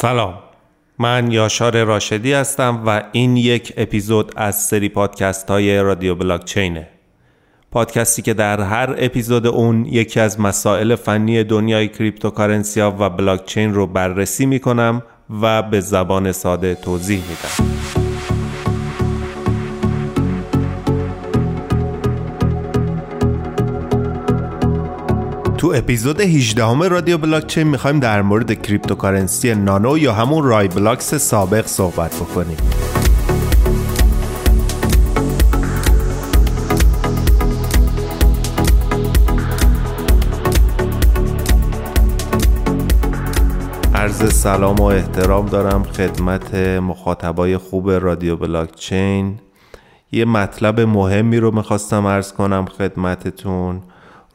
سلام من یاشار راشدی هستم و این یک اپیزود از سری پادکست های رادیو بلاکچینه پادکستی که در هر اپیزود اون یکی از مسائل فنی دنیای cryptocurrency ها و بلاکچین رو بررسی می کنم و به زبان ساده توضیح میدم. تو اپیزود 18 هم رادیو بلاکچین می‌خوایم در مورد cryptocurrency نانو یا همون RaiBlocks سابق صحبت بکنیم. عرض سلام و احترام دارم خدمت مخاطبای خوب رادیو بلاکچین یه مطلب مهمی رو می‌خواستم عرض کنم خدمتتون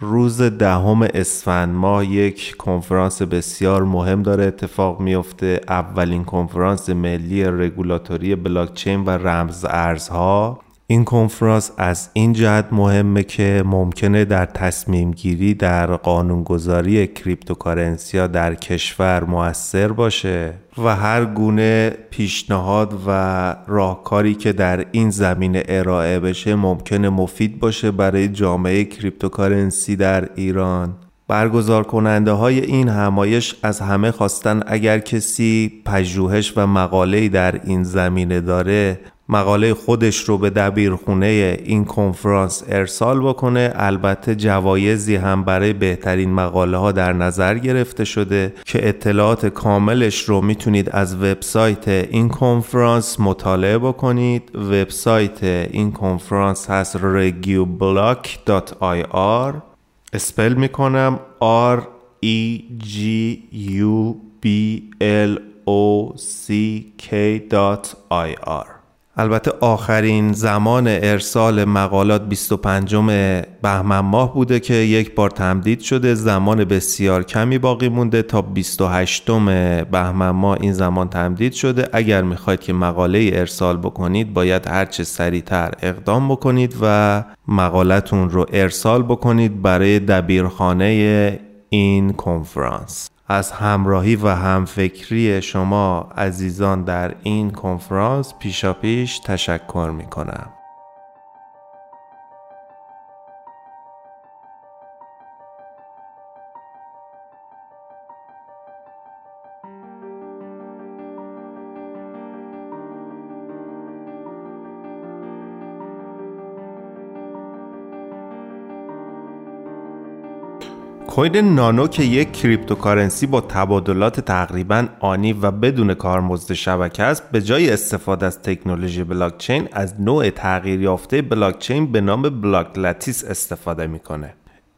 روز دهم اسفند ماه یک کنفرانس بسیار مهم داره اتفاق میفته. اولین کنفرانس ملی رگولاتوری بلاکچین و رمز ارزها. این کنفرانس از این جهت مهمه که ممکنه در تصمیم گیری در قانونگذاری cryptocurrency در کشور موثر باشه و هر گونه پیشنهاد و راهکاری که در این زمینه ارائه بشه ممکنه مفید باشه برای جامعه cryptocurrency در ایران. برگزار کننده های این همایش از همه خواستن اگر کسی پژوهش و مقاله در این زمینه داره مقاله خودش رو به دبیرخونه این کنفرانس ارسال بکنه. البته جوایزی هم برای بهترین مقاله ها در نظر گرفته شده که اطلاعات کاملش رو می‌تونید از وبسایت این کنفرانس مطالعه بکنید. وبسایت این کنفرانس هست regioblock.ir اسپل می‌کنم. R E G U B L O C K.ir البته آخرین زمان ارسال مقالات 25 بهمن ماه بوده که یک بار تمدید شده. زمان بسیار کمی باقی مونده تا 28 بهمن ماه این زمان تمدید شده. اگر می‌خواید که مقاله ارسال بکنید باید هرچه سریعتر اقدام بکنید و مقالتون رو ارسال بکنید برای دبیرخانه این کنفرانس. از همراهی و همفکری شما عزیزان در این کنفرانس پیشاپیش تشکر می کنم. coin نانو که یک cryptocurrency با تبادلات تقریبا آنی و بدون کارمزد شبکه است به جای استفاده از تکنولوژی بلاکچین از نوع تغییر یافته بلاکچین به نام block lattice استفاده می‌کنه.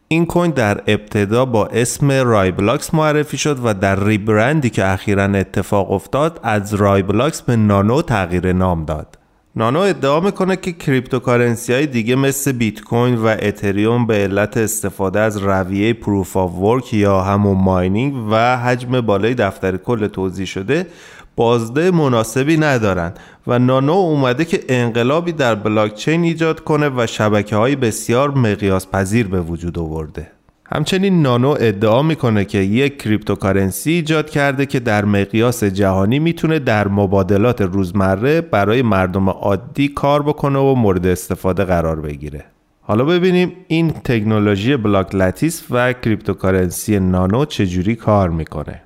این coin در ابتدا با اسم RaiBlocks معرفی شد و در rebrand ی که اخیرا اتفاق افتاد از RaiBlocks به نانو تغییر نام داد. نانو ادعا می‌کنه که cryptocurrency های دیگه مثل بیت کوین و اتریوم به علت استفاده از رویه proof of work یا همون mining و حجم بالای دفتر کل توزیع شده بازده مناسبی ندارند و نانو اومده که انقلابی در بلاکچین ایجاد کنه و شبکه های بسیار مقیاس پذیر به وجود آورده. همچنین نانو ادعا می‌کنه که یک cryptocurrency ایجاد کرده که در مقیاس جهانی می‌تونه در مبادلات روزمره برای مردم عادی کار بکنه و مورد استفاده قرار بگیره. حالا ببینیم این تکنولوژی block lattice و cryptocurrency نانو چجوری کار می‌کنه.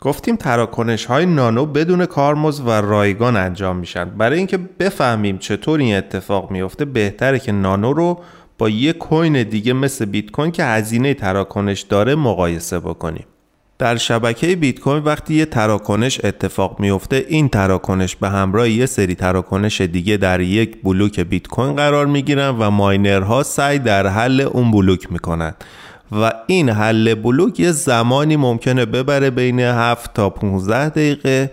گفتیم تراکنش های نانو بدون کارمز و رایگان انجام میشن. برای اینکه بفهمیم چطور این اتفاق میفته بهتره که نانو رو با یه کوین دیگه مثل بیت کوین که هزینه تراکنش داره مقایسه بکنیم. در شبکه بیت کوین وقتی یه تراکنش اتفاق میفته این تراکنش به همراه یه سری تراکنش دیگه در یک بلوک بیت کوین قرار می‌گیرن و ماینرها سعی در حل اون بلوک می‌کنن. و این حل بلوک یه زمانی ممکنه ببره بین 7 تا 15 دقیقه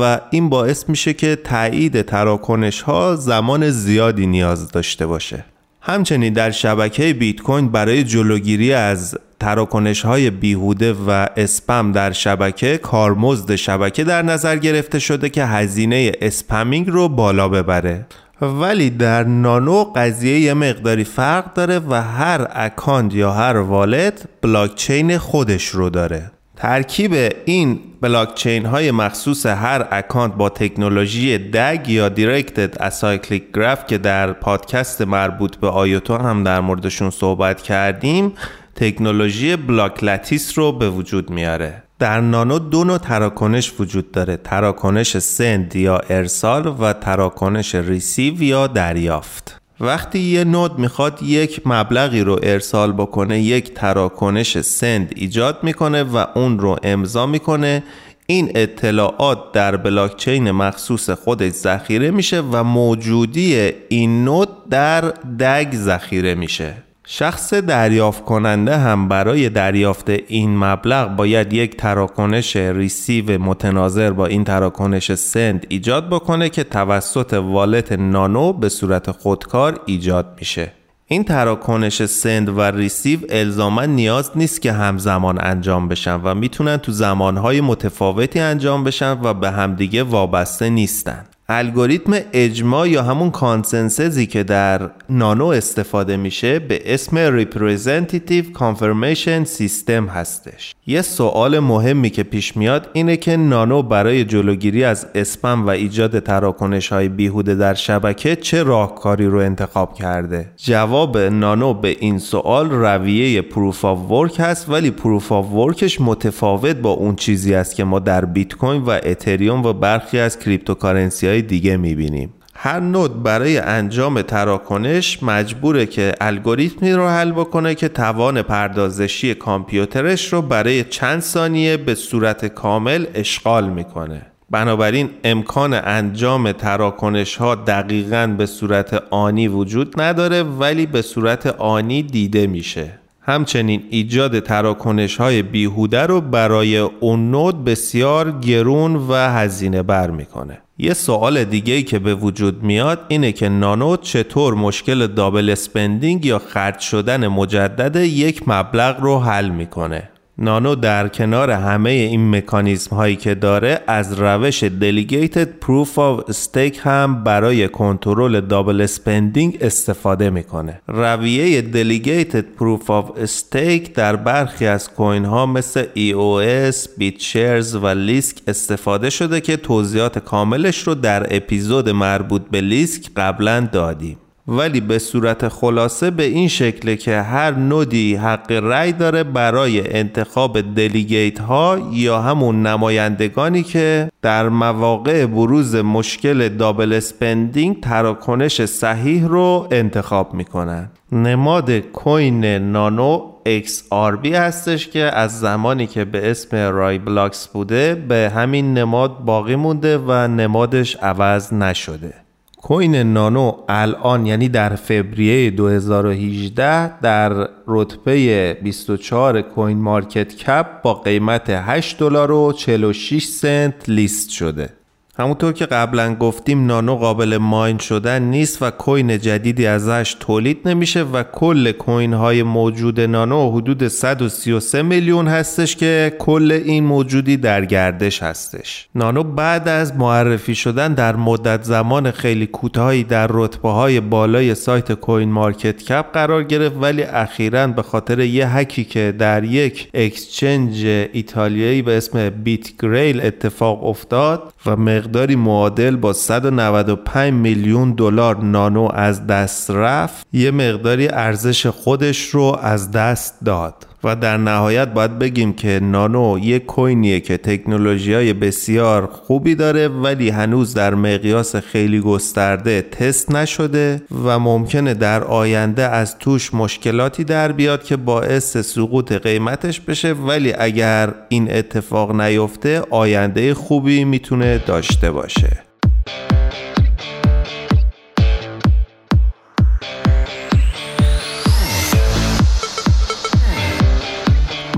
و این باعث میشه که تایید تراکنش ها زمان زیادی نیاز داشته باشه. همچنین در شبکه بیت کوین برای جلوگیری از تراکنش های بیهوده و اسپم در شبکه کارمزد شبکه در نظر گرفته شده که هزینه spamming رو بالا ببره. ولی در نانو قضیه یه مقداری فرق داره و هر account یا هر wallet بلاکچین خودش رو داره. ترکیب این بلاکچین های مخصوص هر account با تکنولوژی DAG یا directed acyclic graph که در پادکست مربوط به IOTA هم در موردشون صحبت کردیم تکنولوژی block lattice رو به وجود میاره. در نانو دو نوع تراکنش وجود داره. تراکنش send یا ارسال و تراکنش receive یا دریافت. وقتی یه node می‌خواد یک مبلغی رو ارسال بکنه یک تراکنش send ایجاد می‌کنه و اون رو امضا می‌کنه این اطلاعات در بلاکچین مخصوص خودش ذخیره میشه و موجودی این node در DAG ذخیره میشه. شخص دریافت کننده هم برای دریافت این مبلغ باید یک تراکنش receive متناظر با این تراکنش send ایجاد بکنه که توسط wallet نانو به صورت خودکار ایجاد میشه. این تراکنش send و receive الزاما نیاز نیست که همزمان انجام بشن و می‌تونن تو زمانهای متفاوتی انجام بشن و به همدیگه وابسته نیستن. الگوریتم اجماع یا همون consensus ی که در نانو استفاده میشه به اسم Representative Confirmation System هستش. یه سوال مهمی که پیش میاد اینه که نانو برای جلوگیری از اسپم و ایجاد تراکنش های بیهوده در شبکه چه راهکاری رو انتخاب کرده؟ جواب نانو به این سوال رویه proof of work هست ولی proof of work ش متفاوت با اون چیزی است که ما در بیت کوین و اتریوم و برخی از cryptocurrency های دیگه می‌بینیم. هر node برای انجام تراکنش مجبوره که الگوریتمی رو حل بکنه که توان پردازشی کامپیوترش رو برای چند ثانیه به صورت کامل اشغال می‌کنه. بنابراین امکان انجام تراکنش ها دقیقا به صورت آنی وجود نداره ولی به صورت آنی دیده میشه. همچنین ایجاد تراکنش های بیهوده رو برای اون node بسیار گرون و هزینه بر می‌کنه. یه سوال دیگه ای که به وجود میاد اینه که نانو چطور مشکل double spending یا خرج شدن مجدد یک مبلغ رو حل می‌کنه؟ نانو در کنار همه این مکانیزم هایی که داره از روش delegated proof of stake هم برای کنترل double spending استفاده می‌کنه. رویه delegated proof of stake در برخی از کوین ها مثل EOS، بیت و لیسک استفاده شده که توضیحات کاملش رو در اپیزود مربوط به لیسک قبلا دادیم. ولی به صورت خلاصه به این شکله که هر node ی حق رأی داره برای انتخاب delegate ها یا همون نمایندگانی که در مواقع بروز مشکل double spending تراکنش صحیح رو انتخاب می‌کنن. نماد کوین نانو XRB هستش که از زمانی که به اسم RaiBlocks بوده به همین نماد باقی مونده و نمادش عوض نشده. کوین نانو الان یعنی در فوریه 2018 در رتبه 24 CoinMarketCap با قیمت 8 دلار و 46 سنت لیست شده. همونطور که قبلا گفتیم نانو قابل mine شدن نیست و کوین جدیدی ازش تولید نمیشه و کل کوین های موجود نانو حدود 133 میلیون هستش که کل این موجودی در گردش هستش. نانو بعد از معرفی شدن در مدت زمان خیلی کوتاهی در رتبه های بالای سایت CoinMarketCap قرار گرفت ولی اخیرا به خاطر یه هکی که در یک exchange ایتالیایی به اسم BitGrail اتفاق افتاد و مقداری معادل با 195 میلیون دلار نانو از دست رفت یه مقداری ارزش خودش رو از دست داد. و در نهایت باید بگیم که نانو یک کوینیه که تکنولوژی های بسیار خوبی داره ولی هنوز در مقیاس خیلی گسترده تست نشده و ممکنه در آینده از توش مشکلاتی در بیاد که باعث سقوط قیمتش بشه. ولی اگر این اتفاق نیفته آینده خوبی می‌تونه داشته باشه.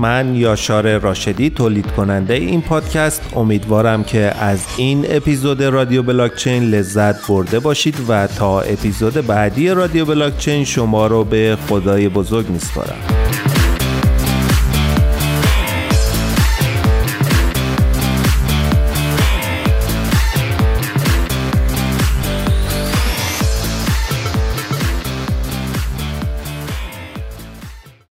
من یاشار راشدی تولید کننده این پادکست. امیدوارم که از این اپیزود رادیو بلاکچین لذت برده باشید و تا اپیزود بعدی رادیو بلاکچین شما رو به خدای بزرگ میسپارم.